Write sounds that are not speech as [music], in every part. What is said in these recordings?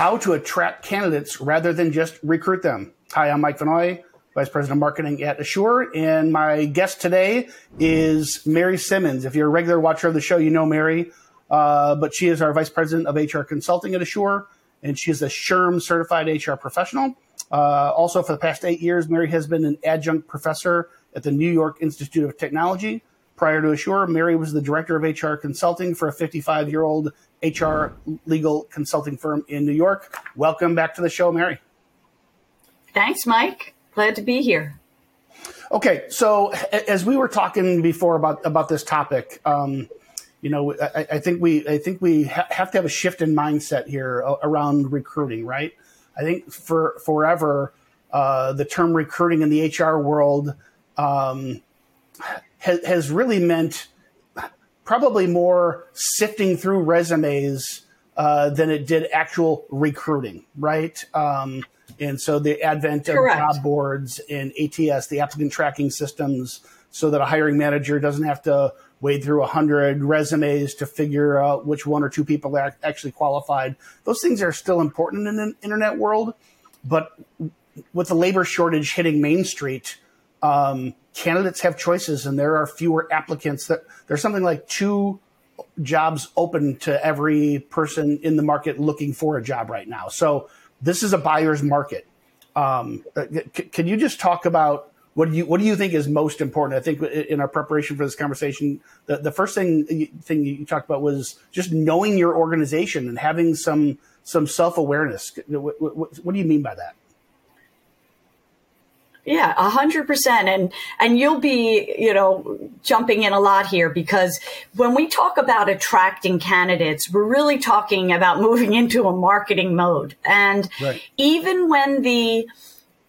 how to attract candidates rather than just recruit them. Hi, I'm Mike Vannoy, Vice President of Marketing at Asure, and my guest today is Mary Simmons. If you're a regular watcher of the show, you know Mary, uh, but she is our Vice President of HR Consulting at Asure, and she is a SHRM certified HR professional. Uh, also, for the past eight years, Mary has been an adjunct professor at the New York Institute of Technology. Prior to Asure, Mary was the director of HR consulting for a 55 year old HR legal consulting firm in New York. Welcome back to the show, Mary. Thanks, Mike. Glad to be here. Okay, so as we were talking before about about this topic, um, you know, I, I, think we I think we ha- have to have a shift in mindset here around recruiting, right? I think for forever, uh, the term recruiting in the HR world um, has, has really meant probably more sifting through resumes uh, than it did actual recruiting, right? Um, and so the advent of Correct. job boards and ATS, the applicant tracking systems, so that a hiring manager doesn't have to wade through 100 resumes to figure out which one or two people are actually qualified. Those things are still important in an internet world, but with the labor shortage hitting Main Street, um, candidates have choices and there are fewer applicants that there's something like two jobs open to every person in the market looking for a job right now. So this is a buyer's market. Um, uh, c- can you just talk about what do you what do you think is most important? I think in our preparation for this conversation, the, the first thing thing you talked about was just knowing your organization and having some some self awareness. What, what, what do you mean by that? Yeah, a hundred percent. And, and you'll be, you know, jumping in a lot here because when we talk about attracting candidates, we're really talking about moving [laughs] into a marketing mode. And right. even when the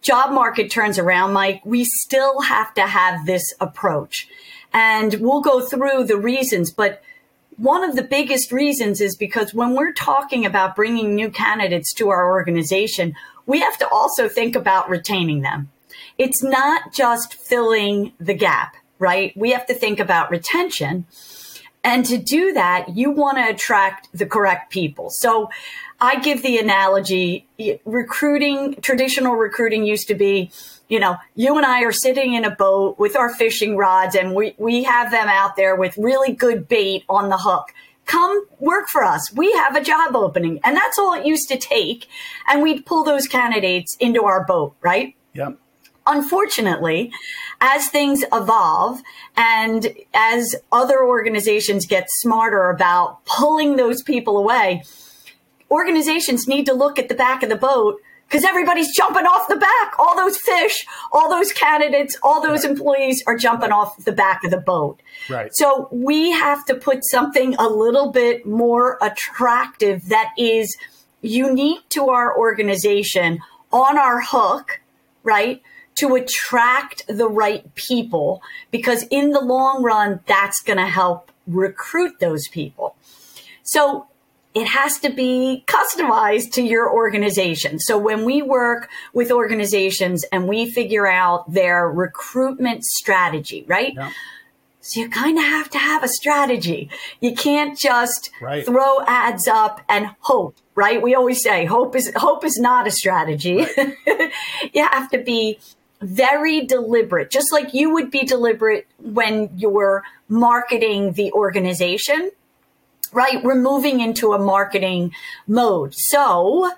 job market turns around, Mike, we still have to have this approach. And we'll go through the reasons, but one of the biggest reasons is because when we're talking about bringing new candidates to our organization, we have to also think about retaining them it's not just filling the gap, right? We have to think about retention. And to do that, you want to attract the correct people. So I give the analogy recruiting, traditional recruiting used to be, you know, you and I are sitting in a boat with our fishing rods and we, we have them out there with really good bait on the hook. Come work for us. We have a job opening. And that's all it used to take. And we'd pull those candidates into our boat, right? Yep. Unfortunately, as things evolve and as other organizations get smarter about pulling those people away, organizations need to look at the back of the boat because everybody's jumping off the back. All those fish, all those candidates, all those employees are jumping off the back of the boat. Right. So we have to put something a little bit more attractive that is unique to our organization on our hook, right? To attract the right people because in the long run, that's going to help recruit those people. So it has to be customized to your organization. So when we work with organizations and we figure out their recruitment strategy, right? Yeah. So you kind of have to have a strategy. You can't just right. throw ads up and hope, right? We always say hope is hope is not a strategy. Right. [laughs] you have to be very deliberate, just like you would be deliberate when you're marketing the organization, right? We're moving into a marketing mode. So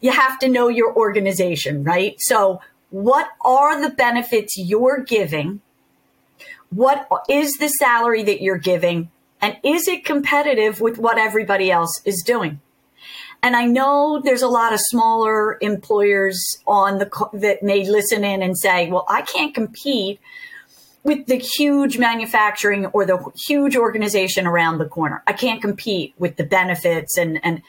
you have to know your organization, right? So what are the benefits you're giving? What is the salary that you're giving? And is it competitive with what everybody else is doing? And I know there's a lot of smaller employers on the that may listen in and say, "Well, I can't compete with the huge manufacturing or the huge organization around the corner. I can't compete with the benefits and and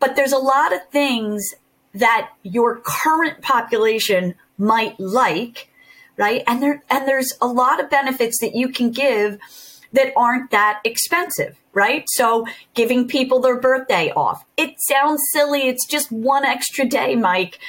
but there's a lot of things that your current population might like, right? And there and there's a lot of benefits that you can give that aren't that expensive, right? So giving people their birthday off. It sounds silly. It's just one extra day, Mike.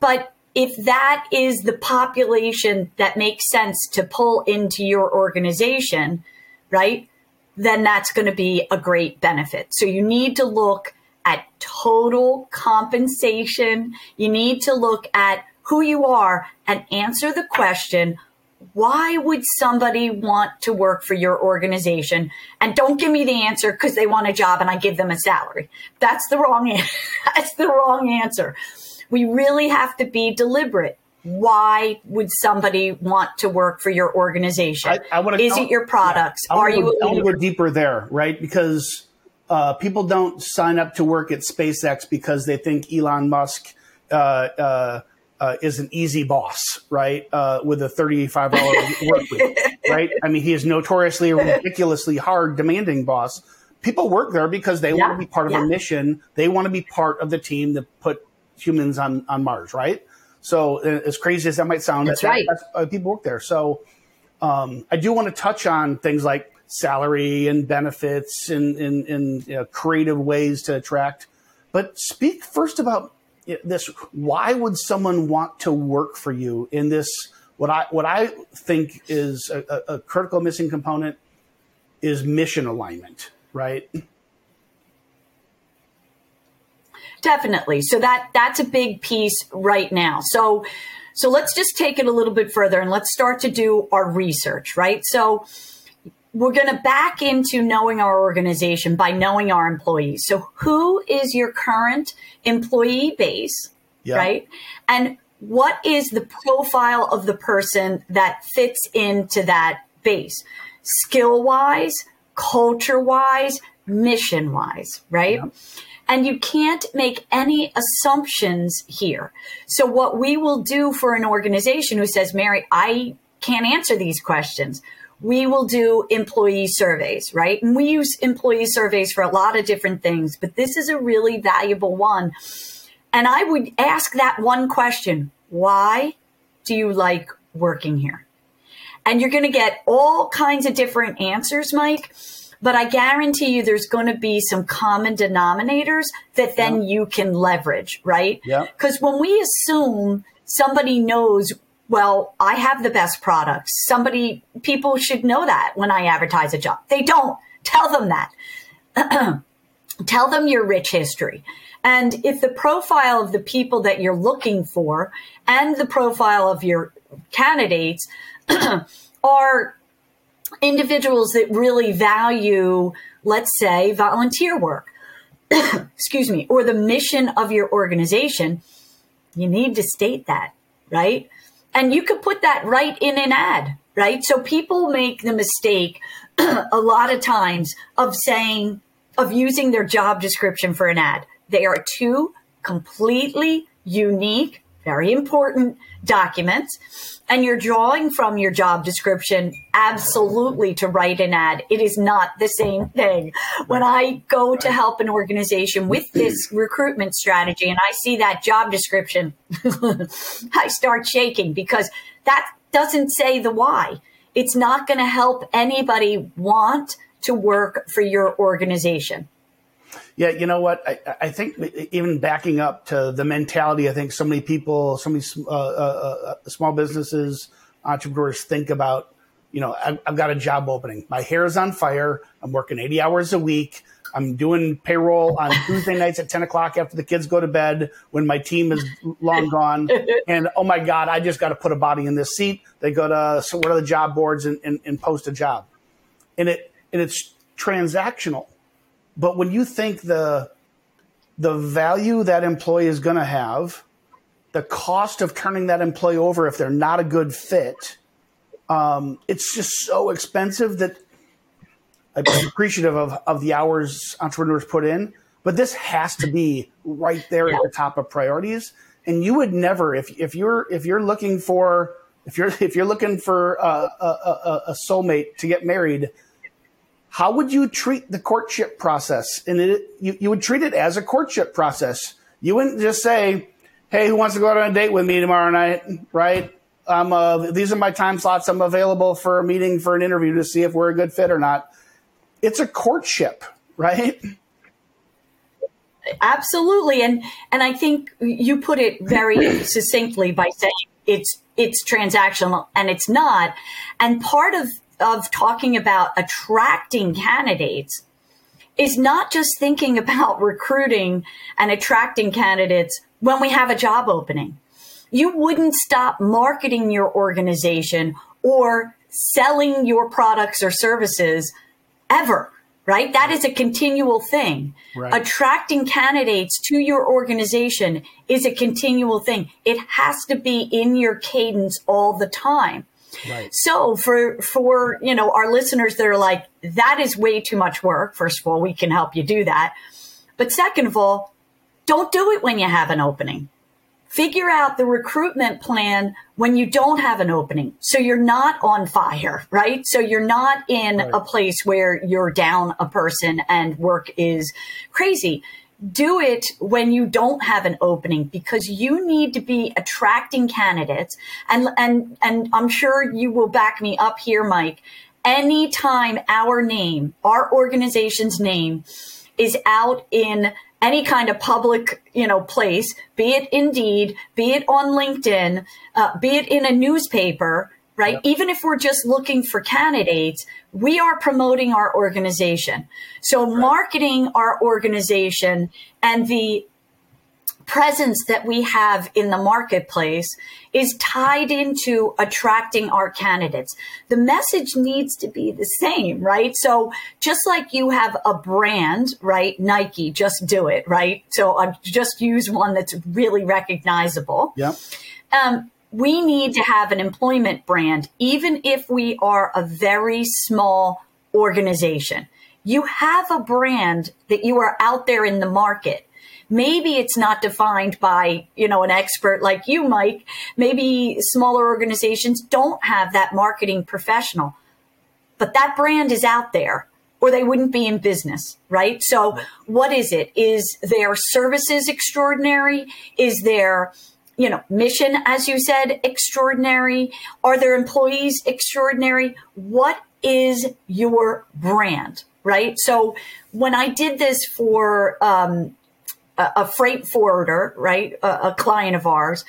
But if that is the population that makes sense to pull into your organization, right? Then that's going to be a great benefit. So you need to look at total compensation. You need to look at who you are and answer the question why would somebody want to work for your organization? And don't give me the answer because they want a job and I give them a salary. That's the wrong answer. [laughs] That's the wrong answer. We really have to be deliberate. Why would somebody want to work for your organization? I, I wanna, Is it your products? Yeah, Are you? I want to go deeper there, right? Because uh, people don't sign up to work at SpaceX because they think Elon Musk uh, uh, uh, is an easy boss, right? Uh, with a 35 hour work week, [laughs] right? I mean, he is notoriously a [laughs] ridiculously hard, demanding boss. People work there because they yeah, want to be part of yeah. a mission. They want to be part of the team that put humans on, on Mars, right? So as crazy as that might sound, that's, right. That's, uh, people work there. So um, I do want to touch on things like salary and benefits and, and, and you know, creative ways to attract. But speak first about this why would someone want to work for you in this what i what i think is a, a critical missing component is mission alignment right? Definitely. So that that's a big piece right now. So so let's just take it a little bit further and let's start to do our research right? So we're going to back into knowing our organization by knowing our employees. So, who is your current employee base, yeah. right? And what is the profile of the person that fits into that base, skill wise, culture wise, mission wise, right? Yeah. And you can't make any assumptions here. So, what we will do for an organization who says, Mary, I can't answer these questions we will do employee surveys, right? And we use employee surveys for a lot of different things, but this is a really valuable one. And I would ask that one question why do you like working here? And you're going to get all kinds of different answers, Mike. But I guarantee you there's going to be some common denominators that then yeah. you can leverage, right? Yeah. Because when we assume somebody knows well, I have the best products. Somebody, people should know that when I advertise a job. They don't. [laughs] Tell them that. [clears throat] Tell them your rich history. And if the profile of the people that you're looking for and the profile of your candidates [clears throat] are individuals that really value, let's say, volunteer work, [clears throat] excuse me, or the mission of your organization, you need to state that, right? And you could put that right in an ad, right? So people make the mistake [clears throat] a lot of times of saying, of using their job description for an ad. They are two completely unique, very important documents and you're drawing from your job description absolutely to write an ad. It is not the same thing. When I go to help an organization with this [clears throat] recruitment strategy and I see that job description, [laughs] I start shaking because that doesn't say the why. It's not going to help anybody want to work for your organization. Yeah, you know what? I, I, think even backing up to the mentality, I think so many people, so many uh, uh, uh, small businesses, entrepreneurs think about, you know, I've, I've got a job opening. My hair is on fire. I'm working 80 hours a week. I'm doing payroll on [laughs] Tuesday nights at 10 o'clock after the kids go to bed when my team is long gone. [laughs] And oh my God, I just got to put a body in this seat. They go to what are the job boards and, and, and post a job. And it and it's transactional but when you think the the value that employee is going to have, the cost of turning that employee over if they're not a good fit, um, it's just so expensive that I'm appreciative of, of the hours entrepreneurs put in. But this has to be right there at the top of priorities. And you would never, if, if you're if you're looking for if you're if you're looking for a, a, a, a soulmate to get married, how would you treat the courtship process? And it, you, you would treat it as a courtship process. You wouldn't just say, "Hey, who wants to go out on a date with me tomorrow night?" Right? Um, uh, these are my time slots. I'm available for a meeting for an interview to see if we're a good fit or not. It's a courtship, right? Absolutely, and and I think you put it very [clears throat] succinctly by saying it's it's transactional and it's not. And part of of talking about attracting candidates is not just thinking about [laughs] recruiting and attracting candidates when we have a job opening. You wouldn't stop marketing your organization or selling your products or services ever, right? That is a continual thing. Right. Attracting candidates to your organization is a continual thing. It has to be in your cadence all the time. Right. So for for you know our listeners that are like that is way too much work. First of all, we can help you do that. But second of all, don't do it when you have an opening. Figure out the recruitment plan when you don't have an opening. So you're not on fire, right? So you're not in right. a place where you're down a person and work is crazy do it when you don't have an opening because you need to be attracting candidates. And and and I'm sure you will back me up here Mike. Anytime our name our organization's name is out in any kind of public, you know, place, be it Indeed, be it on LinkedIn, uh, be it in a newspaper, right? Yep. Even if we're just looking for candidates, we are promoting our organization. So right. marketing our organization and the presence that we have in the marketplace is tied into attracting our candidates. The message needs to be the same, right? So just like you have a brand, right? Nike, just do it, right? So I just use one that's really recognizable. Yeah. Um, we need to have an employment brand, even if we are a very small organization. You have a brand that you are out there in the market. Maybe it's not defined by, you know, an expert like you, Mike. Maybe smaller organizations don't have that marketing professional, but that brand is out there or they wouldn't be in business, right? So what is it? Is their services extraordinary? Is there you know, mission, as you said, extraordinary? Are their employees extraordinary? What is your brand, right? So when I did this for um, a, a, freight forwarder, right, a, a client of ours,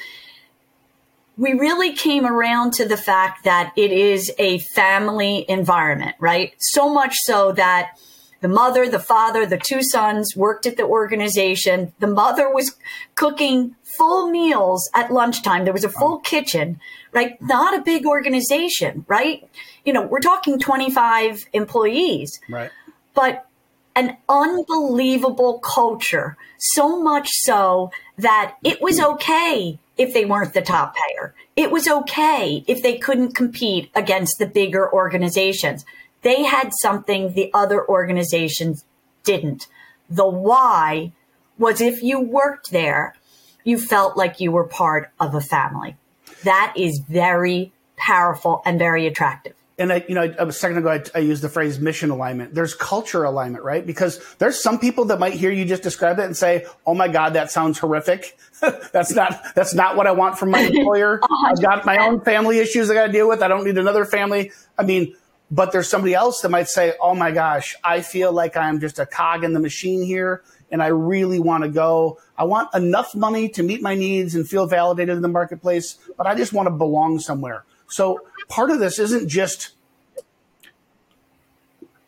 we really came around to the fact that it is a family environment, right? So much so that the mother, the father, the two sons worked at the organization. The mother was cooking full meals at lunchtime. There was a full kitchen, right? Not a big organization, right? You know, we're talking 25 employees. Right. But an unbelievable culture. So much so that it was okay if they weren't the top payer. It was okay if they couldn't compete against the bigger organizations. They had something the other organizations didn't. The why was if you worked there, you felt like you were part of a family. That is very powerful and very attractive. And I, you know, a second ago, I, I, used the phrase mission alignment. There's culture alignment, right? Because there's some people that might hear you just describe it and say, "Oh my God, that sounds horrific. [laughs] that's not that's not what I want from my employer. [laughs] I've got my own family issues I got to deal with. I don't need another family." I mean, but there's somebody else that might say, "Oh my gosh, I feel like I'm just a cog in the machine here and I really want to go. I want enough money to meet my needs and feel validated in the marketplace, but I just want to belong somewhere. So part of this isn't just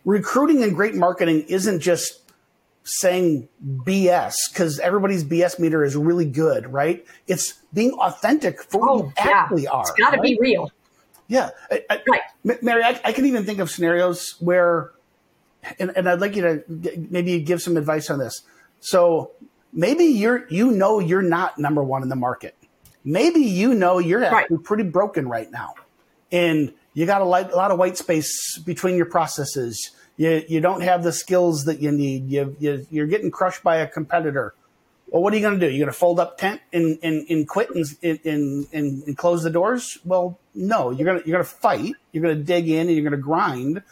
recruiting and great marketing isn't just saying BS because everybody's BS meter is really good, right? It's being authentic for oh, who you yeah. actually are. It's got to right? be real. Yeah. I, I, right. Mary, I, I, can even think of scenarios where, and, and I'd like you to maybe give some advice on this. So maybe you're you know you're not number one in the market. Maybe you know you're actually right. pretty broken right now, and you got a, light, a lot of white space between your processes. You you don't have the skills that you need. You, you you're getting crushed by a competitor. Well, what are you going to do? You're going to fold up tent and, and, and quit and, and, and, and close the doors? Well, no, you're going to, you're going to fight. You're going to dig in and you're going to grind.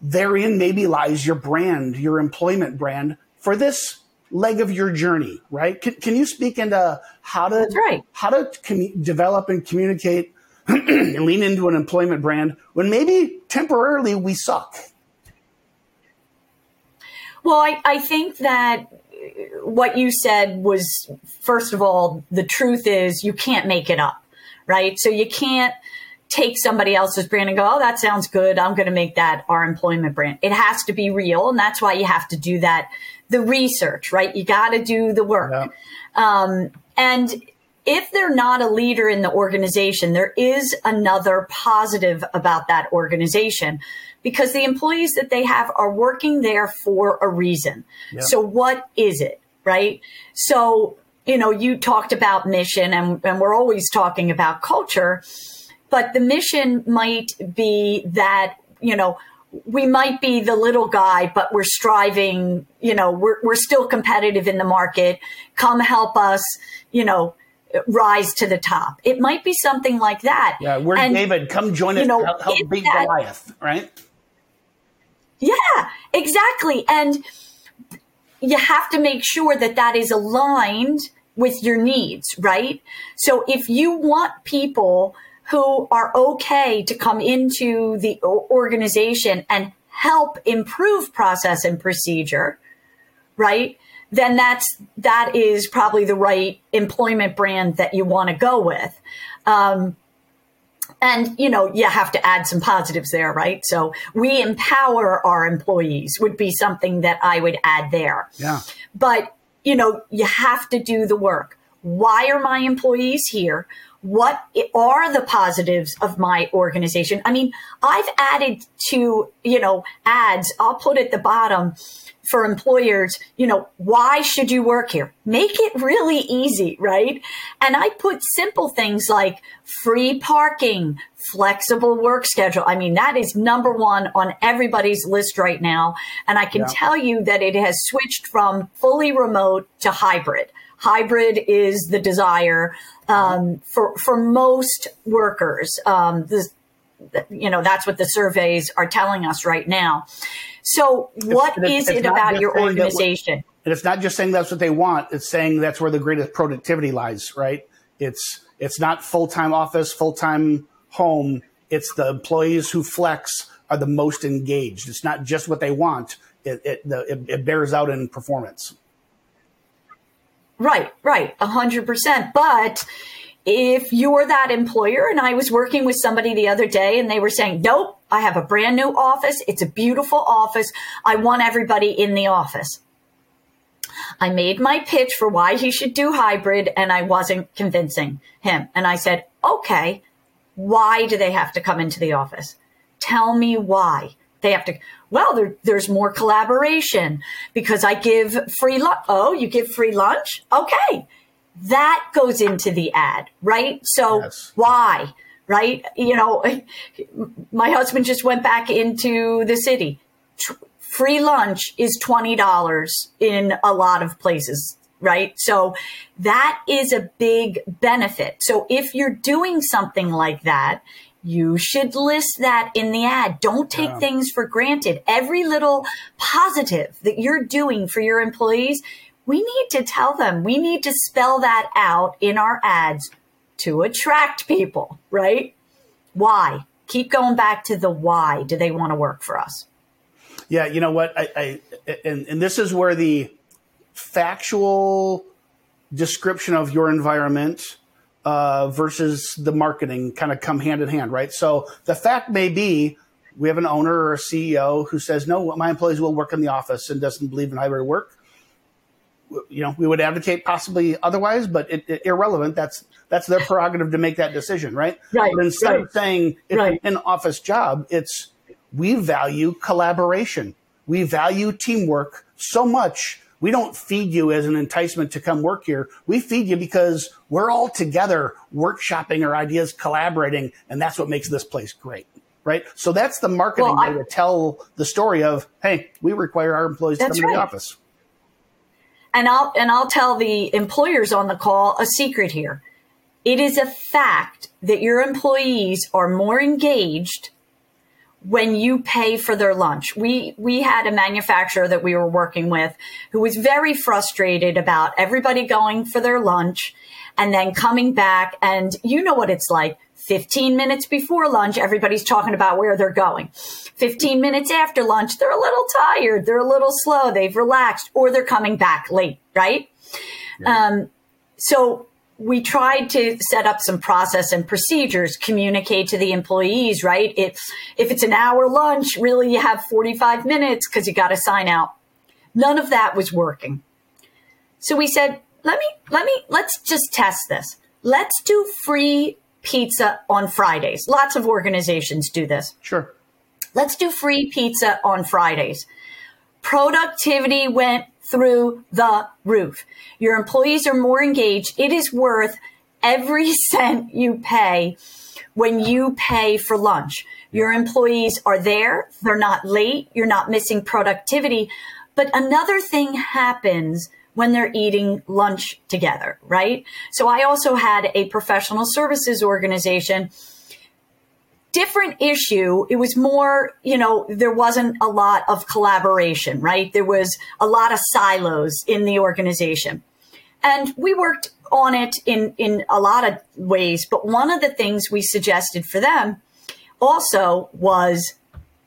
Therein maybe lies your brand, your employment brand for this leg of your journey, right? Can, can you speak into how to right. how to com- develop and communicate [clears throat] and lean into an employment brand when maybe temporarily we suck? Well, I, I think that what you said was first of all, the truth is you can't make it up, right? So you can't take somebody else's brand and go, oh, that sounds good. I'm going to make that our employment brand. It has to be real. And that's why you have to do that, the research, right? You got to do the work. Yeah. Um, and if they're not a leader in the organization, there is another positive about that organization because the employees that they have are working there for a reason. Yeah. So what is it, right? So, you know, you talked about mission and, and we're always talking about culture, but the mission might be that, you know, we might be the little guy, but we're striving, you know, we're, we're still competitive in the market. Come help us, you know, rise to the top. It might be something like that. Yeah, we're and, David. Come join us. Know, help, help beat that, Goliath, right? Yeah, exactly. And you have to make sure that that is aligned with your needs, right? So if you want people who are okay to come into the organization and help improve process and procedure, right? Then that's that is probably the right employment brand that you want to go with. Um, and you know you have to add some positives there right? So we empower our employees would be something that i would add there. Yeah. But you know you have to do the work. Why are my employees here? What are the positives of my organization? I mean i've added to you know ads i'll put at the bottom for employers, you know, why should you work here? Make it really easy, right? And I put simple things like free parking, flexible work schedule. I mean, that is number one on everybody's list right now. And I can yeah. tell you that it has switched from fully remote to hybrid. Hybrid is the desire um, for for most workers. Um, this, you know, that's what the surveys are telling us right now. So, what it's, is it's it about your organization? and it's not just saying that's what they want; it's saying that's where the greatest productivity lies. Right? It's it's not full time office, full time home. It's the employees who flex are the most engaged. It's not just what they want; it it, the, it, it bears out in performance. Right, right, a hundred percent. But if you're that employer, and I was working with somebody the other day and they were saying, nope, I have a brand new office. It's a beautiful office. I want everybody in the office. I made my pitch for why he should do hybrid and I wasn't convincing him. And I said, okay, why do they have to come into the office? Tell me why they have to. Well, there, there's more collaboration because I give free lunch. Oh, you give free lunch? Okay that goes into the ad, right? So yes. why, right? You know, my husband just went back into the city. free lunch is $20 in a lot of places, right? So that is a big benefit. So if you're doing something like that, you should list that in the ad. Don't take things for granted. Every little positive that you're doing for your employees, we need to tell them, we need to spell that out in our ads to attract people, right? Why? Keep going back to the why do they want to work for us? Yeah, you know what? I, I and, and this is where the factual description of your environment uh, versus the marketing kind of come hand in hand, right? So the fact may be we have an owner or a CEO who says, no, my employees will work in the office and doesn't believe in hybrid work you know, we would advocate possibly otherwise, but it, it, irrelevant. That's that's their prerogative to make that decision, right? Right. But instead right. of saying it's right. an office job, it's we value collaboration. We value teamwork so much. We don't feed you as an enticement to come work here. We feed you because we're all together workshopping our ideas, collaborating, and that's what makes this place great. Right. So that's the marketing well, I, way to tell the story of, hey, we require our employees to come right. to the office. And I'll and I'll tell the employers on the call a secret here. It is a fact that your employees are more engaged when you pay for their lunch. We we had a manufacturer that we were working with who was very frustrated about everybody going for their lunch and then coming back and you know what it's like 15 minutes before lunch, everybody's talking about where they're going. 15 minutes after lunch, they're a little tired, they're a little slow, they've relaxed, or they're coming back late, right? Yeah. Um, so we tried to set up some process and procedures, communicate to the employees, right? If, if it's an hour lunch, really you have 45 minutes because you got to sign out. None of that was working. So we said, let me, let me, let's just test this. Let's do free pizza on Fridays. Lots of organizations do this. Sure. Let's do free pizza on Fridays. Productivity went through the roof. Your employees are more engaged. It is worth every [laughs] cent you pay when you pay for lunch. Your employees are there. They're not late. You're not missing productivity. But another thing happens when they're eating lunch together, right? So I also had a professional services organization different issue. It was more, you know, there wasn't a lot of collaboration, right? There was a lot of silos in the organization. And we worked on it in, in a lot of ways. But one of the things we suggested for them also was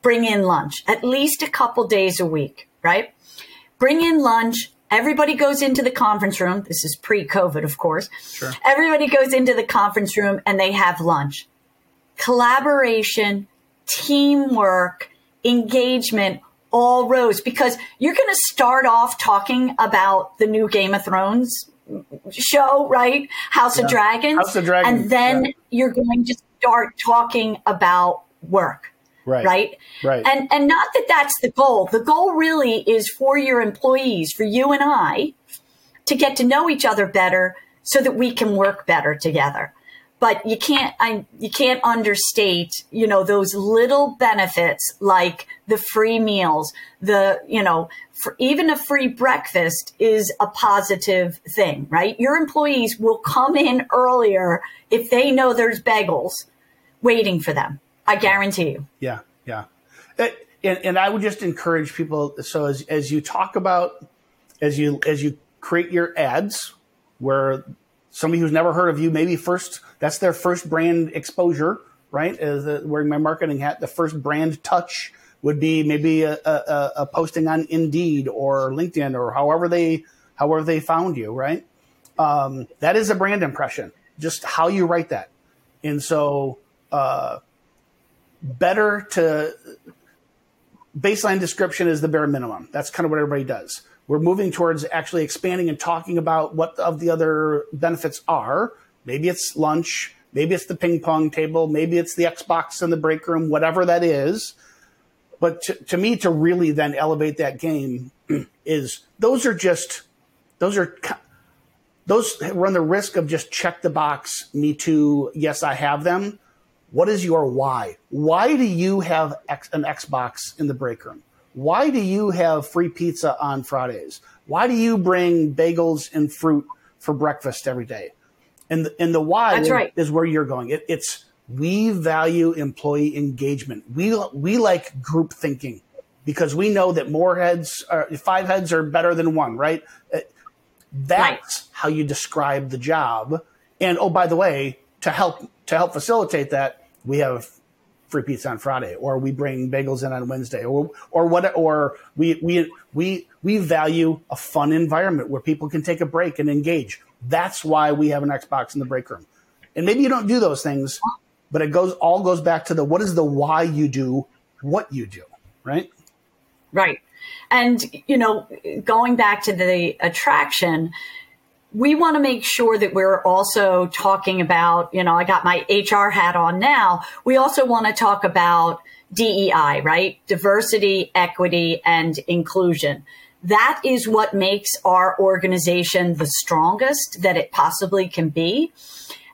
bring in lunch at least a couple days a week, right? Bring in lunch. Everybody goes into the conference room. This is pre COVID, of course. Sure. Everybody goes into the conference room and they have lunch collaboration, teamwork, engagement all rose because you're going to start off talking about the new Game of Thrones show, right? House yeah. of Dragons. House of Dragons. And then yeah. you're going to start talking about work. Right. Right. Right. And and not that that's the goal. The goal really is for your employees, for you and I, to get to know each other better so that we can work better together but you can't I, you can't understate you know those little benefits like the free meals the you know even a free breakfast is a positive thing right your employees will come in earlier if they know there's bagels waiting for them i guarantee you yeah yeah and, and i would just encourage people so as, as you talk about as you as you create your ads where somebody who's never heard of you, maybe first, that's their first brand exposure, right? As wearing my marketing hat, the first brand touch would be maybe a, a, a, posting on Indeed or LinkedIn or however they, however they found you, right? Um, that is a brand impression, just how you write that. And so, uh, better to baseline description is the bare minimum. That's kind of what everybody does. We're moving towards actually expanding and talking about what of the other benefits are. Maybe it's lunch, maybe it's the ping pong table, maybe it's the Xbox in the break room, whatever that is. But to, to me, to really then elevate that game [clears throat] is those are just those are those run the risk of just check the box. Me too. Yes, I have them. What is your why? Why do you have X, an Xbox in the break room? Why do you have free pizza on Fridays? Why do you bring bagels and fruit for breakfast every day? And the, and the why is, right. is, where you're going. It, it's we value employee engagement. We we like group thinking because we know that more heads, are, five heads are better than one. Right? Uh, that's right. how you describe the job. And oh, by the way, to help to help facilitate that, we have free pizza on Friday, or we bring bagels in on Wednesday, or or what, or we we we we value a fun environment where people can take a break and engage. That's why we have an Xbox in the break room. And maybe you don't do those things, but it goes all goes back to the what is the why you do what you do, right? Right. And you know, going back to the attraction, we want to make sure that we're also talking about, you know, I got my HR hat on now. We also want to talk about DEI, right? Diversity, equity, and inclusion. That is what makes our organization the strongest that it possibly can be.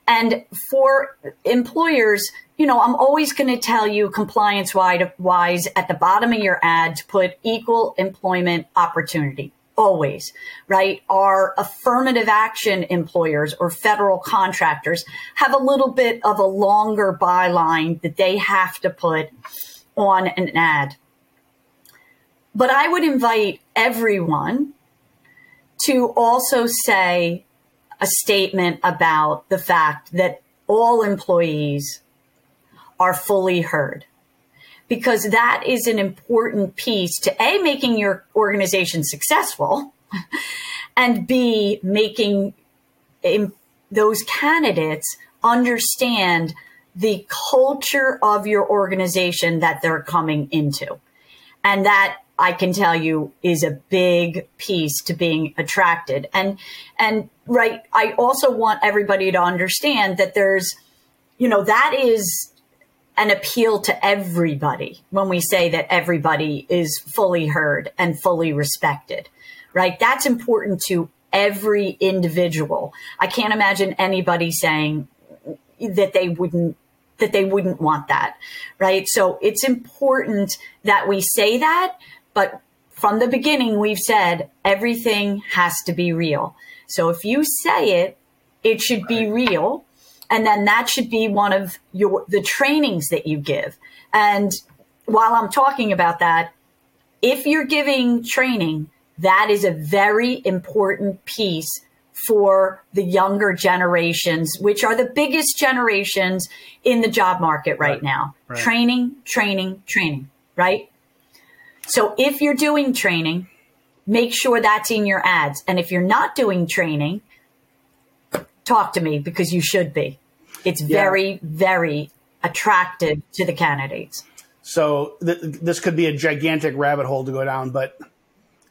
And for employers, you know, I'm always going to tell you compliance wise at the bottom of your ad to put equal employment opportunity always, right? Our affirmative action employers or federal contractors have a little bit of a longer byline that they have to put on an ad. But I would invite everyone to also say a statement about the fact that all employees are fully heard because that is an important piece to A, making your organization successful, and B, making those candidates understand the culture of your organization that they're coming into. And that I can tell you is a big piece to being attracted. And, and right. I also want everybody to understand that there's, you know, that is an appeal to everybody when we say that everybody is fully heard and fully respected, right? That's important to every individual. I can't imagine anybody saying that they wouldn't that they wouldn't want that, right? So it's important that we say that, but from the beginning we've said everything has to be real. So if you say it, it should be real and then that should be one of your the trainings that you give and while i'm talking about that if you're giving training that is a very important piece for the younger generations which are the biggest generations in the job market right, right. now right. training training training right so if you're doing training make sure that's in your ads and if you're not doing training talk to me because you should be. It's very, yeah. very attractive to the candidates. So th- this could be a gigantic rabbit hole to go down, but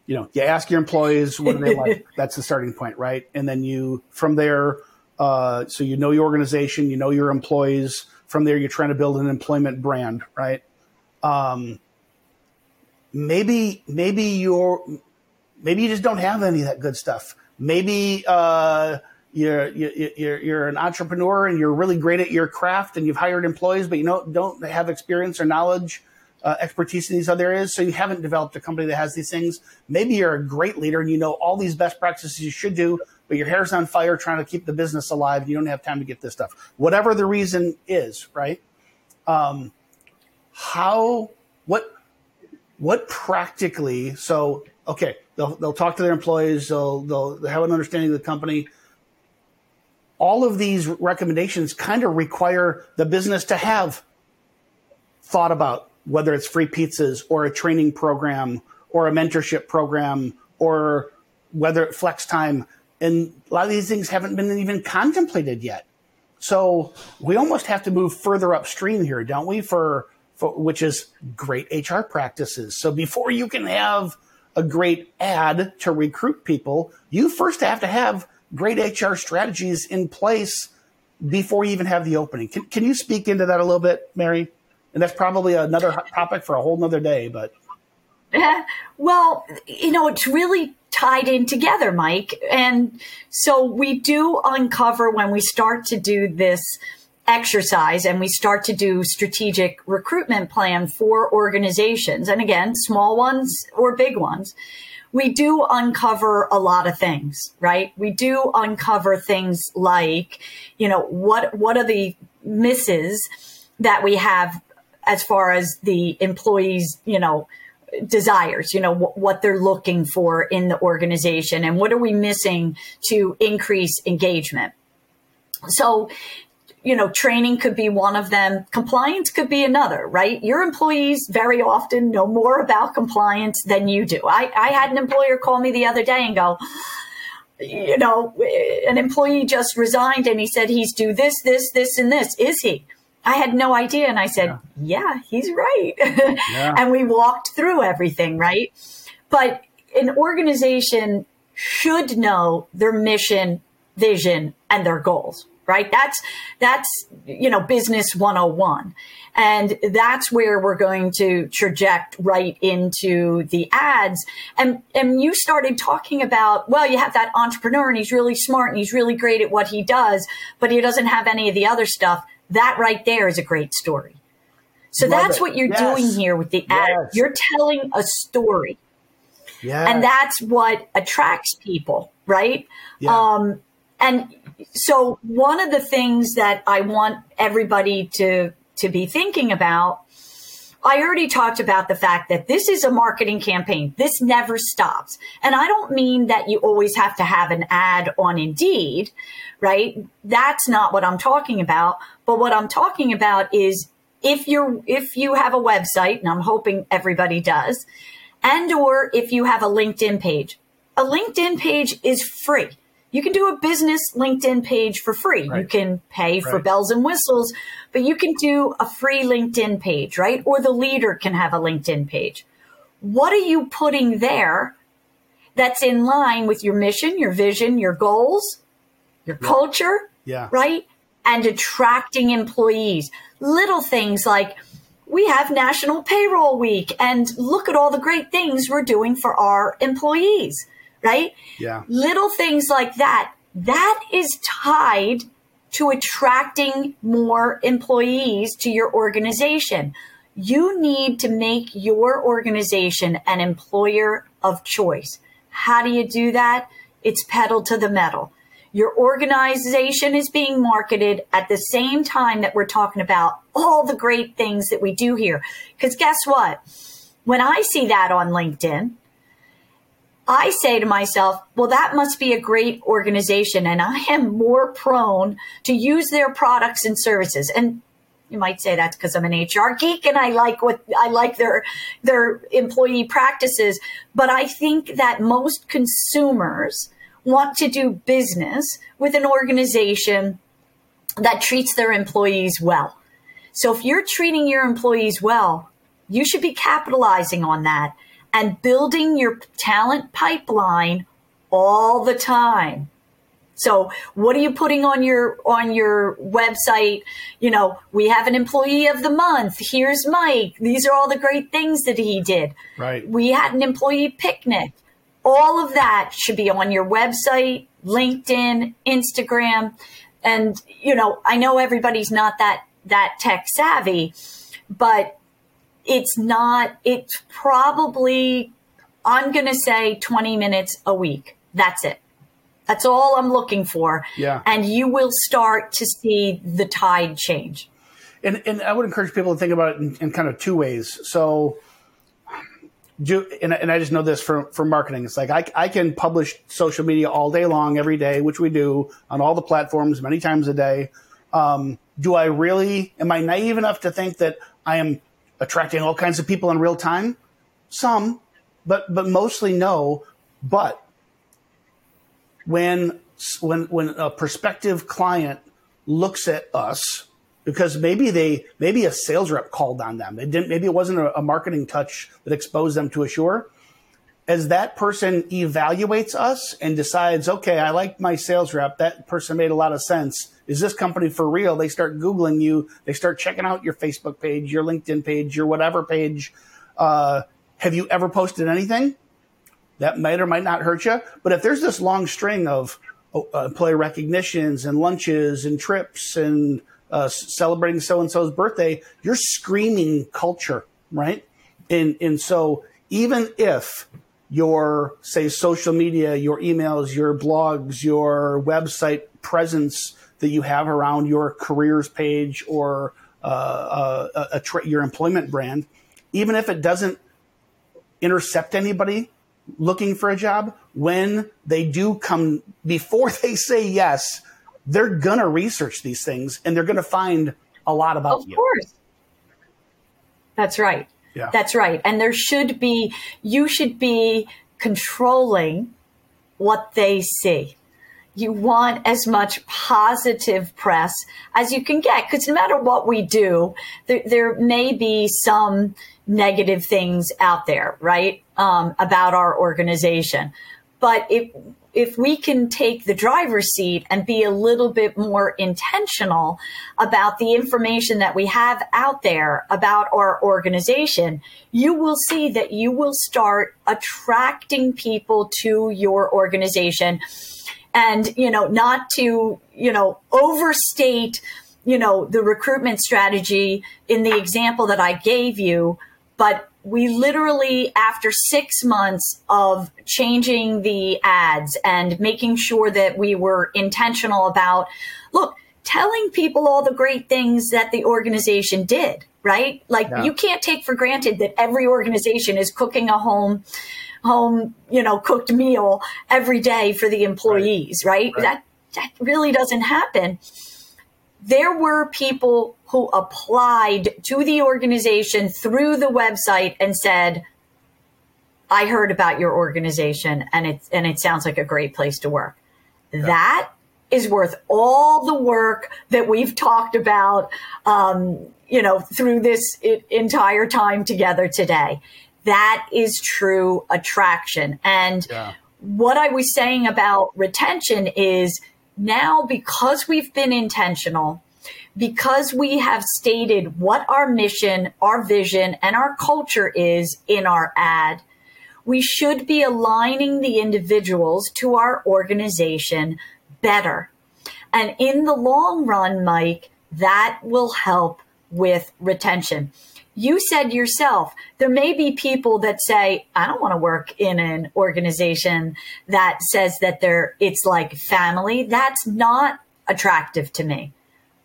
you know, you ask your employees what do they like. [laughs] That's the starting point, right? And then you from there, uh, so you know your organization, you know your employees. From there, you're trying to build an employment brand, right? Um, maybe maybe you're maybe you just don't have any of that good stuff. Maybe uh, you're, you're, you're an entrepreneur and you're really great at your craft and you've hired employees, but you know, don't have experience or knowledge, uh, expertise in these other areas. So you haven't developed a company that has these things. Maybe you're a great leader and you know all these best practices you should do, but your hair's on fire trying to keep the business alive. You don't have time to get this stuff. Whatever the reason is, right? Um, how, what, what practically, so, okay, they'll, they'll talk to their employees. They'll, they'll have an understanding of the company all of these recommendations kind of require the business to have thought about whether it's free pizzas or a training program or a mentorship program or whether it flex time. And a lot of these things haven't been even contemplated yet. So we almost have to move further upstream here, don't we? For, for which is great HR practices. So before you can have a great ad to recruit people, you first have to have great HR strategies in place before you even have the opening. Can, can you speak into that a little bit, Mary? And that's probably another topic for a whole nother day, but. [laughs] well, you know, it's really tied in together, Mike. And so we do uncover when we start to do this exercise and we start to do strategic recruitment plan for organizations. And again, small ones or big ones we do uncover a lot of things, right? We do uncover things like, you know, what, what are the misses that we have as far as the employees, you know, desires, you know, w- what they're looking for in the organization and what are we missing to increase engagement. So you know, training could be one of them. Compliance could be another, right? Your employees very often know more about compliance than you do. I, I had an employer call me the other day and go, you know, an employee just resigned and he said he's do this, this, this, and this. Is he? I had no idea. And I said, yeah, yeah he's right. [laughs] Yeah. and we walked through everything, right? But an organization should know their mission, vision, and their goals right? That's, that's, you know, business 101. And that's where we're going to traject right into the ads. And, and you started talking about, well, you have that entrepreneur and he's really smart and he's really great at what he does, but he doesn't have any of the other stuff. That right there is a great story. So Love that's it. what you're yes. doing here with the ad. Yes. You're telling a story. Yeah. And that's what attracts people, right? Yeah. Um, and so one of the things that I want everybody to, to be thinking about, I already talked about the fact that this is a marketing campaign. This never stops. And I don't mean that you always have to have an ad on Indeed, right? That's not what I'm talking about. But what I'm talking about is if you're, if you have a website, and I'm hoping everybody does, and or if you have a LinkedIn page, a LinkedIn page is free. You can do a business LinkedIn page for free. Right. You can pay for Right. bells and whistles, but you can do a free LinkedIn page, right? Or the leader can have a LinkedIn page. What are you putting there that's in line with your mission, your vision, your goals, your culture, Yeah. right? And attracting employees. Little things like we have National Payroll Week and look at all the great things we're doing for our employees, right? Yeah. Little things like that. That is tied to attracting more employees to your organization. You need to make your organization an employer of choice. How do you do that? It's pedal to the metal. Your organization is being marketed at the same time that we're talking about all the great things that we do here. Because guess what? When I see that on LinkedIn, I say to myself, well, that must be a great organization. And I am more prone to use their products and services. And you might say that's because I'm an HR geek and I like what I like their their employee practices. But I think that most consumers want to do business with an organization that treats their employees well. So if you're treating your employees well, you should be capitalizing on that and building your talent pipeline all the time. So what are you putting on your on your website? You know, we have an employee of the month. Here's Mike. These are all the great things that he did. Right. We had an employee picnic. All of that should be on your website, LinkedIn, Instagram. And you know, I know everybody's not that that tech savvy, but it's not it's probably I'm going to say 20 minutes a week. That's it. That's all I'm looking for. Yeah. And you will start to see the tide change. And, and I would encourage people to think about it in, in kind of two ways. So, do, and, and I just know this for, for marketing. It's like I, I can publish social media all day long, every day, which we do on all the platforms many times a day. Um, do I really, am I naive enough to think that I am attracting all kinds of people in real time? Some, but, but mostly no. But when, when, when a prospective client looks at us, because maybe they maybe a sales rep called on them. Didn't maybe it wasn't a, a, marketing touch that exposed them to Assure. As that person evaluates us and decides, okay, I like my sales rep. That person made a lot of sense. Is this company for real? They start Googling you. They start checking out your Facebook page, your LinkedIn page, your whatever page. Uh, have you ever posted anything? That might or might not hurt you. But if there's this long string of uh, employee recognitions and lunches and trips and uh, celebrating so and so's birthday, you're screaming culture, right? And and so even if your say social media, your emails, your blogs, your website presence that you have around your careers page or uh, a, a tra- your employment brand, even if it doesn't intercept anybody looking for a job, when they do come before [laughs] they say yes, they're gonna research these things and they're gonna find a lot about of you. Of course. That's right. Yeah. That's right. And there should be, you should be controlling what they see. You want as much positive press as you can get because no matter what we do, there, there, may be some negative things out there, right? Um, about our organization. But if, if we can take the driver's seat and be a little bit more intentional about the information that we have out there about our organization, you will see that you will start attracting people to your organization and, you know, not to, you know, overstate, you know, the recruitment strategy in the example that I gave you, but we literally, after six months of changing the ads and making sure that we were intentional about, look, telling people all the great things that the organization did, right? Like yeah. you can't take for granted that every organization is cooking a home, home, you know, cooked meal every day for the employees, right? right? That, that really doesn't happen there were people who applied to the organization through the website and said, I heard about your organization and it, and it sounds like a great place to work. Yeah. That is worth all the work that we've talked about, um, you know, through this entire time together today. That is true attraction. And yeah. what I was saying about retention is now because we've been intentional, because we have stated what our mission, our vision, and our culture is in our ad, we should be aligning the individuals to our organization better. And in the long run, Mike, that will help with retention. You said yourself, there may be people that say, I don't want to work in an organization that says that they're, it's like family. That's not attractive to me.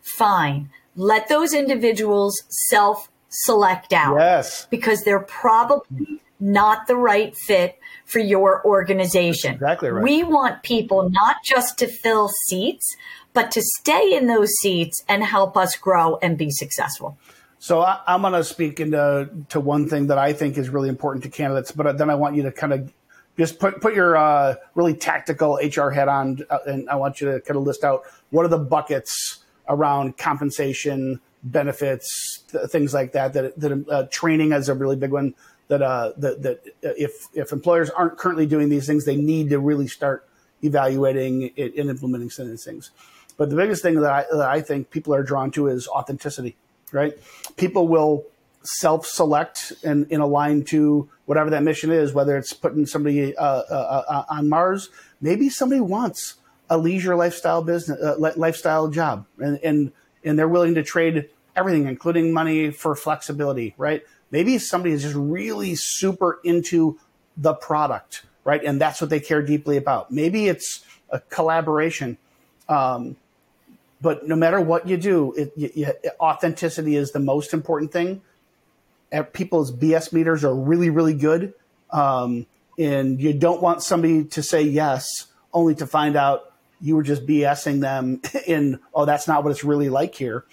Fine. Let those individuals self select out. Yes. Because they're probably not the right fit for your organization. That's exactly right. We want people not just to fill seats, but to stay in those seats and help us grow and be successful. So I, am going to speak into to one thing that I think is really important to candidates, but then I want you to kind of just put put your uh, really tactical HR head on, uh, and I want you to kind of list out what are the buckets around compensation, benefits, th- things like that. That, that uh, training is a really big one that uh, that, that if if employers aren't currently doing these things, they need to really start evaluating it and implementing some of these things. But the biggest thing that I, that I think people are drawn to is authenticity, right? People will self-select and, and align to whatever that mission is, whether it's putting somebody uh, uh, uh, on Mars. Maybe somebody wants a leisure lifestyle business, uh, lifestyle job, and, and and they're willing to trade everything, including money, for flexibility, right? Maybe somebody is just really super into the product, right? And that's what they care deeply about. Maybe it's a collaboration. Um, but no matter what you do, it, you, you, authenticity is the most important thing. People's BS meters are really, really good. Um, and you don't want somebody to say yes only to find out you were just BSing them [laughs] in, oh, that's not what it's really like here.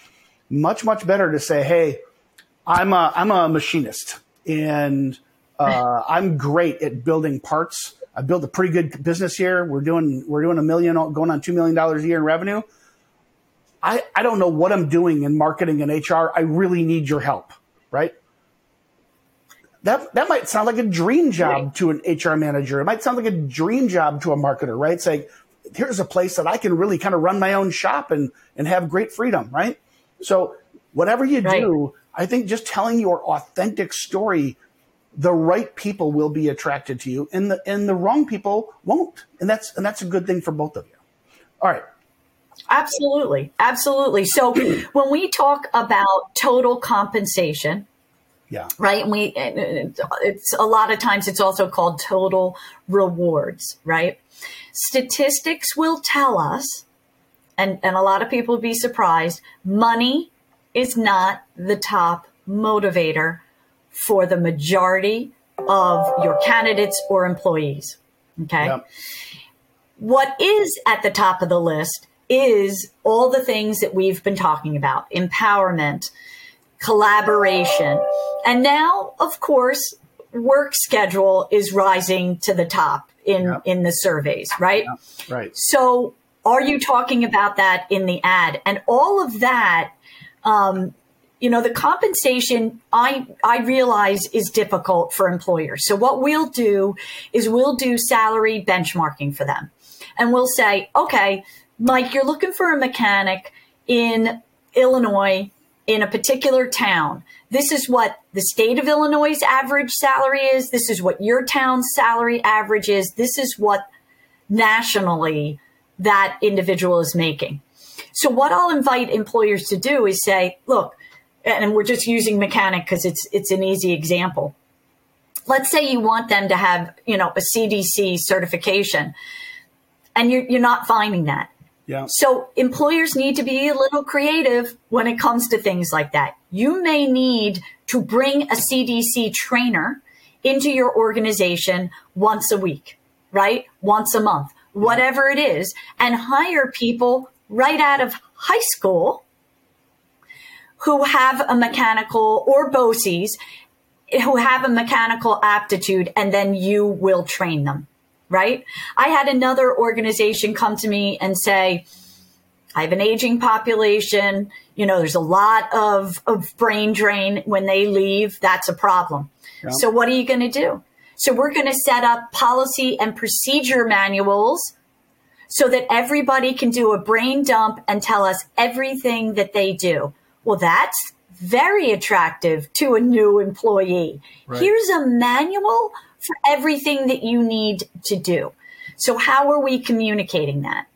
Much, much better to say, hey, I'm a I'm a machinist, and uh, [laughs] I'm great at building parts. I built a pretty good business here. We're doing we're doing a million, going on two million dollars a year in revenue. I I don't know what I'm doing in marketing and HR. I really need your help, right? That that might sound like a dream job right. to an HR manager. It might sound like a dream job to a marketer, right? Say, here's a place that I can really kind of run my own shop and and have great freedom, right? So whatever you right. do I think just telling your authentic story, the right people will be attracted to you, and the and the wrong people won't, and that's and that's a good thing for both of you. All right. Absolutely, absolutely. So [clears throat] when we talk about total compensation, yeah, right, and we uh, uh, it's a lot of times it's also called total rewards, right? Statistics will tell us, and and a lot of people would be surprised, money is not the top motivator for the majority of your candidates or employees. Okay. Yep. What is at the top of the list is all the things that we've been talking about empowerment, collaboration. And now, of course, work schedule is rising to the top in, yep. in the surveys, right? Yep. Right. So, are you talking about that in the ad? And all of that um, you know, the compensation I, I realize is difficult for employers. So what we'll do is we'll do salary benchmarking for them. And we'll say, okay, Mike, you're looking for a mechanic in Illinois in a particular town. This is what the state of Illinois' average salary is. This is what your town's salary average is. This is what nationally that individual is making. So what I'll invite employers to do is say, look, and we're just using mechanic because it's it's an easy example. Let's say you want them to have, you know, a CDC certification and you're you're not finding that. Yeah. So employers need to be a little creative when it comes to things like that. You may need to bring a CDC trainer into your organization once a week, right? Once a month, whatever it is, and hire people right out of high school who have a mechanical or BOCES who have a mechanical aptitude and then you will train them. Right? I had another organization come to me and say, I have an aging population. You know, there's a lot of, of brain drain when they leave. That's a problem. So what are you going to do? So we're going to set up policy and procedure manuals so that everybody can do a brain dump and tell us everything that they do. Well, that's very attractive to a new employee. Right. Here's a manual for everything that you need to do. So how are we communicating that?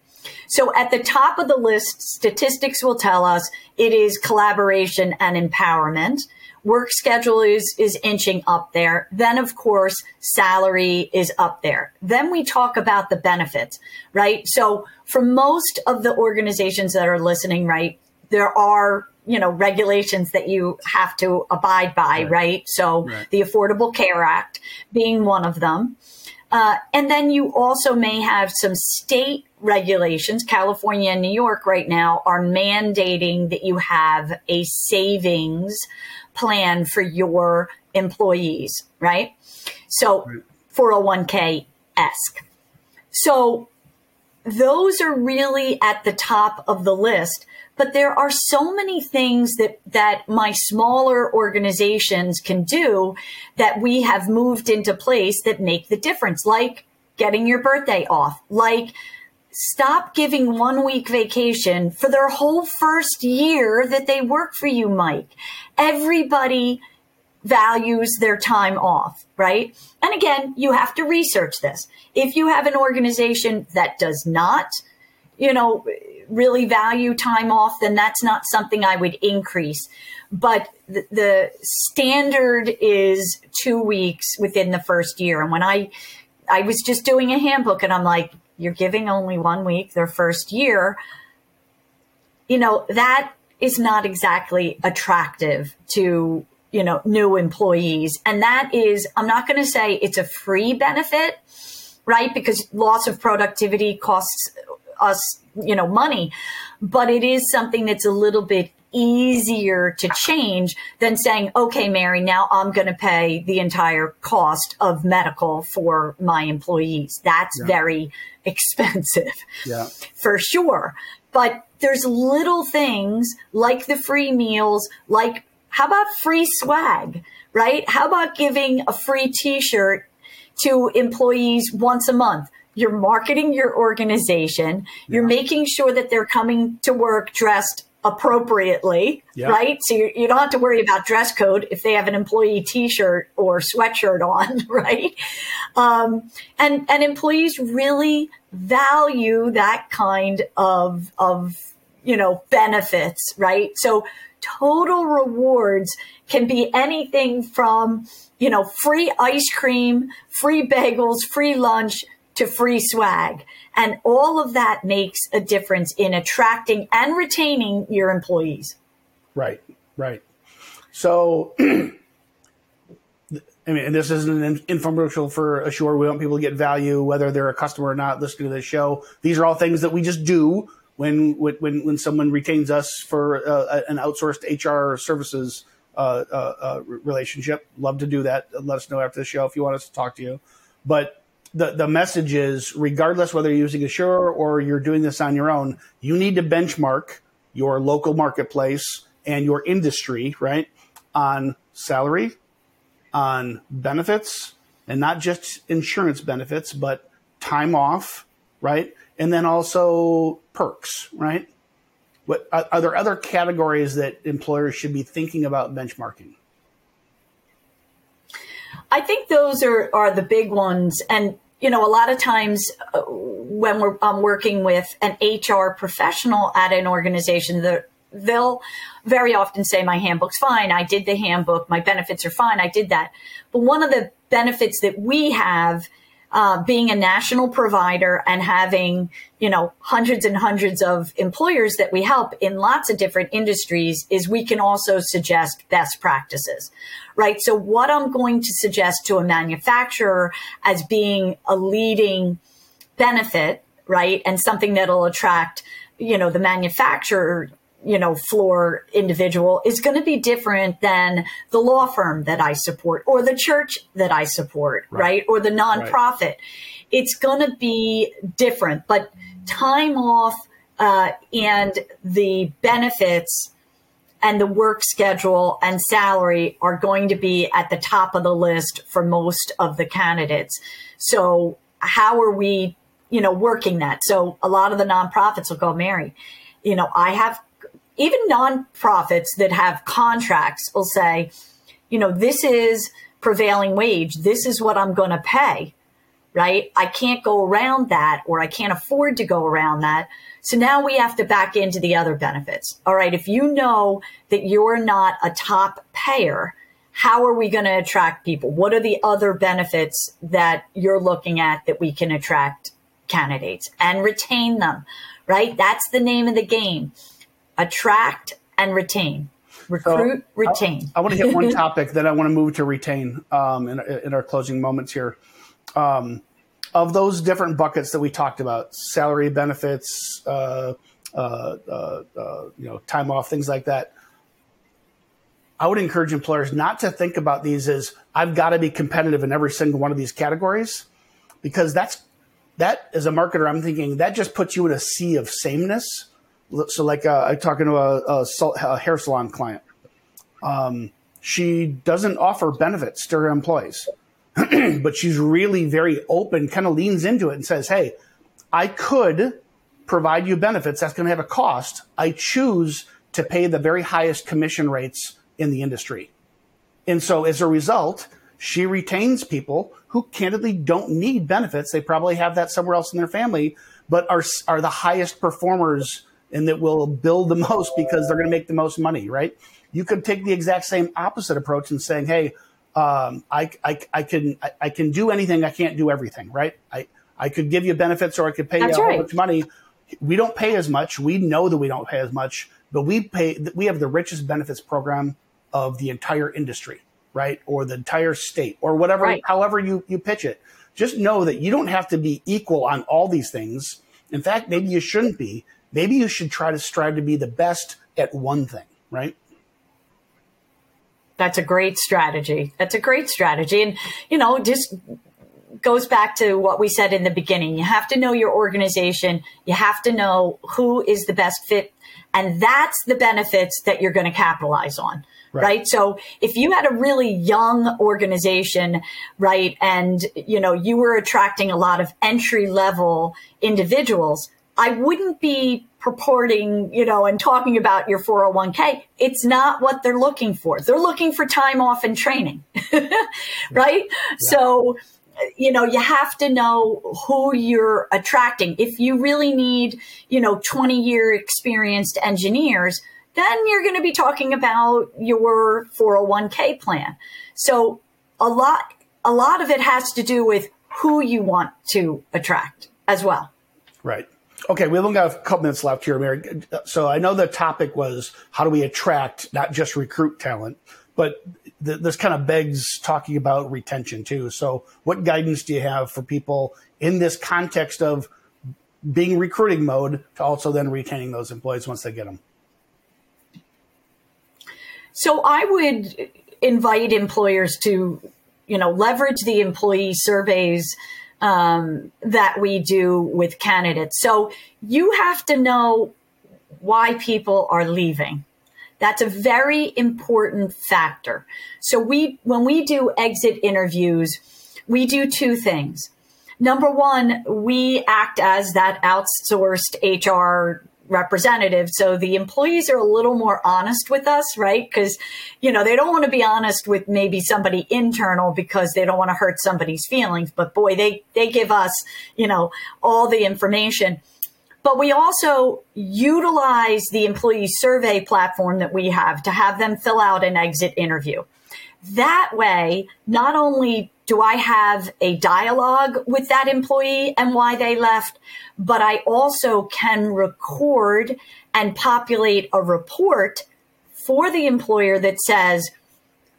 So at the top of the list, statistics will tell us it is collaboration and empowerment. Work schedule is, is inching up there. Then of course, salary is up there. Then we talk about the benefits, right? So for most of the organizations that are listening, right, there are you know regulations that you have to abide by right, right? so right. the affordable care act being one of them uh, and then you also may have some state regulations california and new york right now are mandating that you have a savings plan for your employees right so right. 401k esque so those are really at the top of the list but there are so many things that, that my smaller organizations can do that we have moved into place that make the difference, like getting your birthday off, like stop giving one week vacation for their whole first year that they work for you, Mike. Everybody values their time off, right? And again, you have to research this. If you have an organization that does not, you know, really value time off, then that's not something I would increase. But the, the standard is two weeks within the first year. And when I, I was just doing a handbook and I'm like, you're giving only one week their first year. You know, that is not exactly attractive to, you know, new employees. And that is, I'm not going to say it's a free benefit, right? Because loss of productivity costs us, you know, money, but it is something that's a little bit easier to change than saying, okay, Mary, now I'm going to pay the entire cost of medical for my employees. That's yeah. very expensive yeah. for sure. But there's little things like the free meals, like how about free swag, right? How about giving a free t-shirt to employees once a month? You're marketing your organization, yeah. you're making sure that they're coming to work dressed appropriately, yeah. right? So you, you, don't have to worry about dress code if they have an employee T-shirt or sweatshirt on, [laughs] right? Um, and and employees really value that kind of of you know benefits, right? So total rewards can be anything from you know free ice cream, free bagels, free lunch to free swag. And all of that makes a difference in attracting and retaining your employees. Right, right. So, [clears throat] I mean, this isn't an infomercial for Assure. We want people to get value, whether they're a customer or not, listening to the show. These are all things that we just do when when when someone retains us for uh, an outsourced HR services uh, uh, uh, relationship. Love to do that. Let us know after the show if you want us to talk to you. But the, the message is regardless whether you're using Assure or you're doing this on your own, you need to benchmark your local marketplace and your industry, right, on salary, on benefits, and not just insurance benefits, but time off, right? And then also perks, right? What are, there other categories that employers should be thinking about benchmarking? I think those are, are the big ones. And you know, a lot of times uh, when we're I'm working with an HR professional at an organization, they'll very often say, "My handbook's fine. I did the handbook. My benefits are fine. I did that." But one of the benefits that we have uh, being a national provider and having you know hundreds and hundreds of employers that we help in lots of different industries is we can also suggest best practices right? So what i'm going to suggest to a manufacturer as being a leading benefit right and something that'll attract you know the manufacturer you know, floor individual is going to be different than the law firm that I support or the church that I support, right? right? Or the nonprofit. Right. it's going to be different. But time off uh, and the benefits and the work schedule and salary are going to be at the top of the list for most of the candidates. So how are we, you know, working that? So a lot of the nonprofits will go, Mary, you know, I have even nonprofits that have contracts will say, you know, this is prevailing wage. This is what I'm going to pay, right? I can't go around that or I can't afford to go around that. So now we have to back into the other benefits. All right. If you know that you're not a top payer, how are we going to attract people? What are the other benefits that you're looking at that we can attract candidates and retain them? Right. That's the name of the game. Attract and retain. Recruit, so, retain. I, I, want to hit one [laughs] topic, then I want to move to retain um, in, in our closing moments here. Um, of those different buckets that we talked about salary benefits uh, uh, uh, uh, you know time off things like that i would encourage employers not to think about these as i've got to be competitive in every single one of these categories because that's that as a marketer i'm thinking that just puts you in a sea of sameness so like uh, i'm talking to a, a, a hair salon client um, she doesn't offer benefits to her employees [clears throat] but she's really very open, kind of leans into it and says, Hey, I could provide you benefits. That's going to have a cost. I choose to pay the very highest commission rates in the industry. And so as a result, she retains people who candidly don't need benefits. They probably have that somewhere else in their family, but are, are the highest performers and that will build the [laughs] most because they're going to make the most money, right? You could take the exact same opposite approach and saying, Hey, um, I, I, I can I, I, can do anything. I can't do everything, right? I, I could give you benefits or I could pay That's you right. whole bunch of money. We don't pay as much. We know that we don't pay as much, but we pay. We have the richest benefits program of the entire industry, right? Or the entire state, or whatever. Right. However you you pitch it, just know that you don't have to be equal on all these things. In fact, maybe you shouldn't be. Maybe you should try to strive to be the best at one thing, right? That's a great strategy. That's a great strategy. And, you know, just goes back to what we said in the beginning. You have to know your organization. You have to know who is the best fit. And that's the benefits that you're going to capitalize on. Right. right. So if you had a really young organization, right, and you know, you were attracting a lot of entry level individuals, I wouldn't be purporting, you know, and talking about your 401k. It's not what they're looking for. They're looking for time off and training, [laughs] right? Yeah. So, you know, you have to know who you're attracting. If you really need, you know, 20 year experienced engineers, then you're going to be talking about your 401k plan. So a lot, a lot of it has to do with who you want to attract as well. Right. Okay, we only got a couple minutes left here, Mary. So I know the topic was how do we attract, not just recruit talent, but th- this kind of begs talking about retention too. So, what guidance do you have for people in this context of being recruiting mode to also then retaining those employees once they get them? So, I would invite employers to, you know, leverage the employee surveys um, that we do with candidates. So you have to know why people are leaving. That's a very important factor. So we, when we do exit interviews, we do two things. Number one, we act as that outsourced HR representative. So the employees are a little more honest with us, right? Because, you know, they don't want to be honest with maybe somebody internal because they don't want to hurt somebody's feelings. But boy, they, they give us, you know, all the information. But we also utilize the employee survey platform that we have to have them fill out an exit interview. That way, not only do I have a dialogue with that employee and why they left, but I also can record and populate a report for the employer that says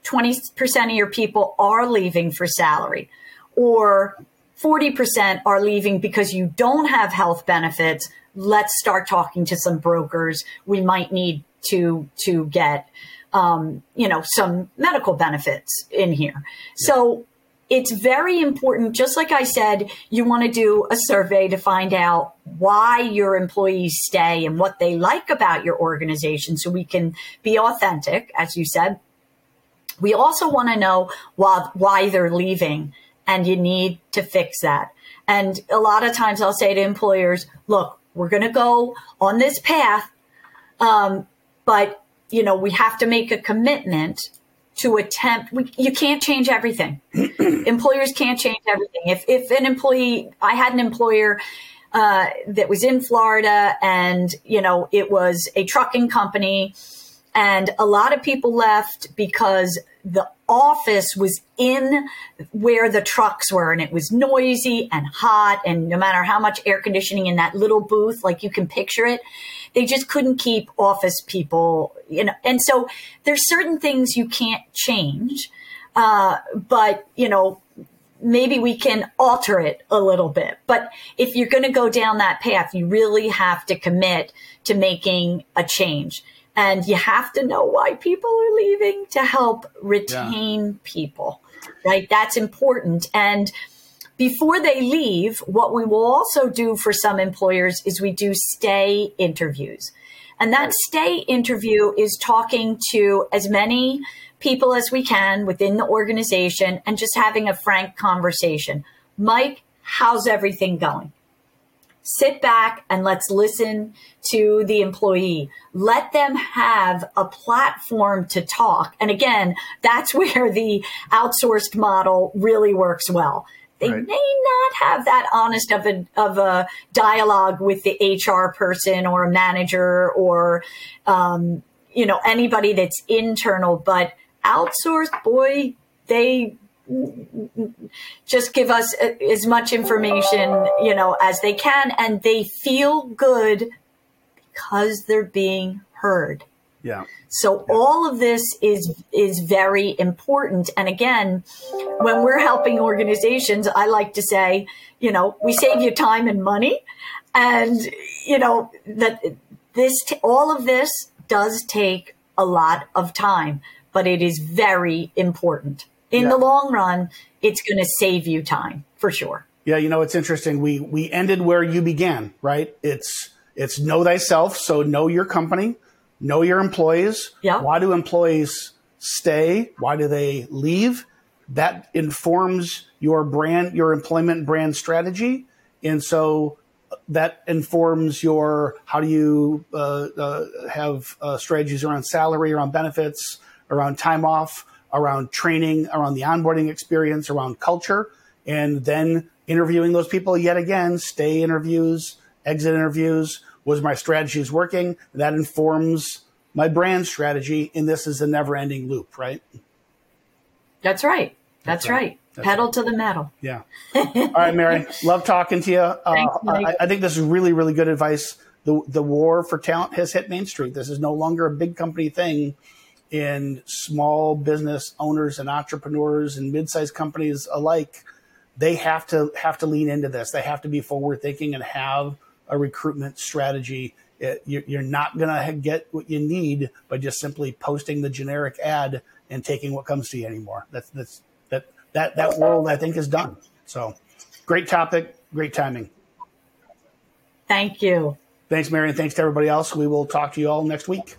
20% of your people are leaving for salary or 40% are leaving because you don't have health benefits. Let's start talking to some brokers. We might need to, to get, um, you know, some medical benefits in here. Yeah. So it's very important. Just like I said, you want to do a survey to find out why your employees stay and what they like about your organization so we can be authentic, as you said. We also want to know why, why they're leaving and you need to fix that. And a lot of times I'll say to employers, look, we're going to go on this path. Um, but you know, we have to make a commitment to attempt we, you can't change everything. [clears throat] Employers can't change everything. If, if an employee i had an employer uh, that was in florida and you know it was a trucking company and a lot of people left because the office was in where the trucks were and it was noisy and hot and no matter how much air conditioning in that little booth like you can picture it they just couldn't keep office people you know. And so there's certain things you can't change uh, but you know maybe we can alter it a little bit. But if you're going to go down that path you really have to commit to making a change and you have to know why people are leaving to help retain yeah. people right? That's important. And before they leave what we will also do for some employers is we do stay interviews. And that stay interview is talking to as many people as we can within the organization and just having a frank conversation. Mike how's everything going sit back and let's listen to the employee. Let them have a platform to talk. And again, that's [laughs] where the outsourced model really works well. They right. may not have that honest of a, of a dialogue with the HR person or a manager or, um, you know, anybody that's internal, but outsourced, boy, they just give us uh, as much information, you know, as they can, and they feel good because they're being heard. Yeah. So yeah. all of this is is very important. And again, when we're helping organizations, I like to say, you know, we save you time and money, and you know that this all of this does take a lot of time, but it is very important in yeah. the long run, it's going to save you time for sure. Yeah, you know, it's interesting. We we ended where you began, right? It's it's know thyself, so know your company, know your employees. Yeah. Why do employees stay? Why do they leave? That informs your brand, your employment brand strategy, and so that informs your how do you uh, uh, have uh, strategies around salary, around benefits, around time off around training, around the onboarding experience, around culture, and then interviewing those people yet again, stay interviews, exit interviews. Was my strategies working? That informs my brand strategy. And this is a never ending loop, right? That's right. That's, That's right. right. That's Pedal right. to the metal. Yeah. [laughs] All right, Mary. Love talking to you. Uh, I, I think this is really, really good advice. The, the war for talent has hit Main Street. This is no longer a big company thing in small business owners and entrepreneurs and mid-sized companies alike they have to have to lean into this. They have to be forward thinking and have a recruitment strategy. It, you're not going to get what you need by just simply posting the generic ad and taking what comes to you anymore. That's that's that that that world i think is done. So great topic great timing. Thank you. Thanks mary and thanks to everybody else. We will talk to you all next week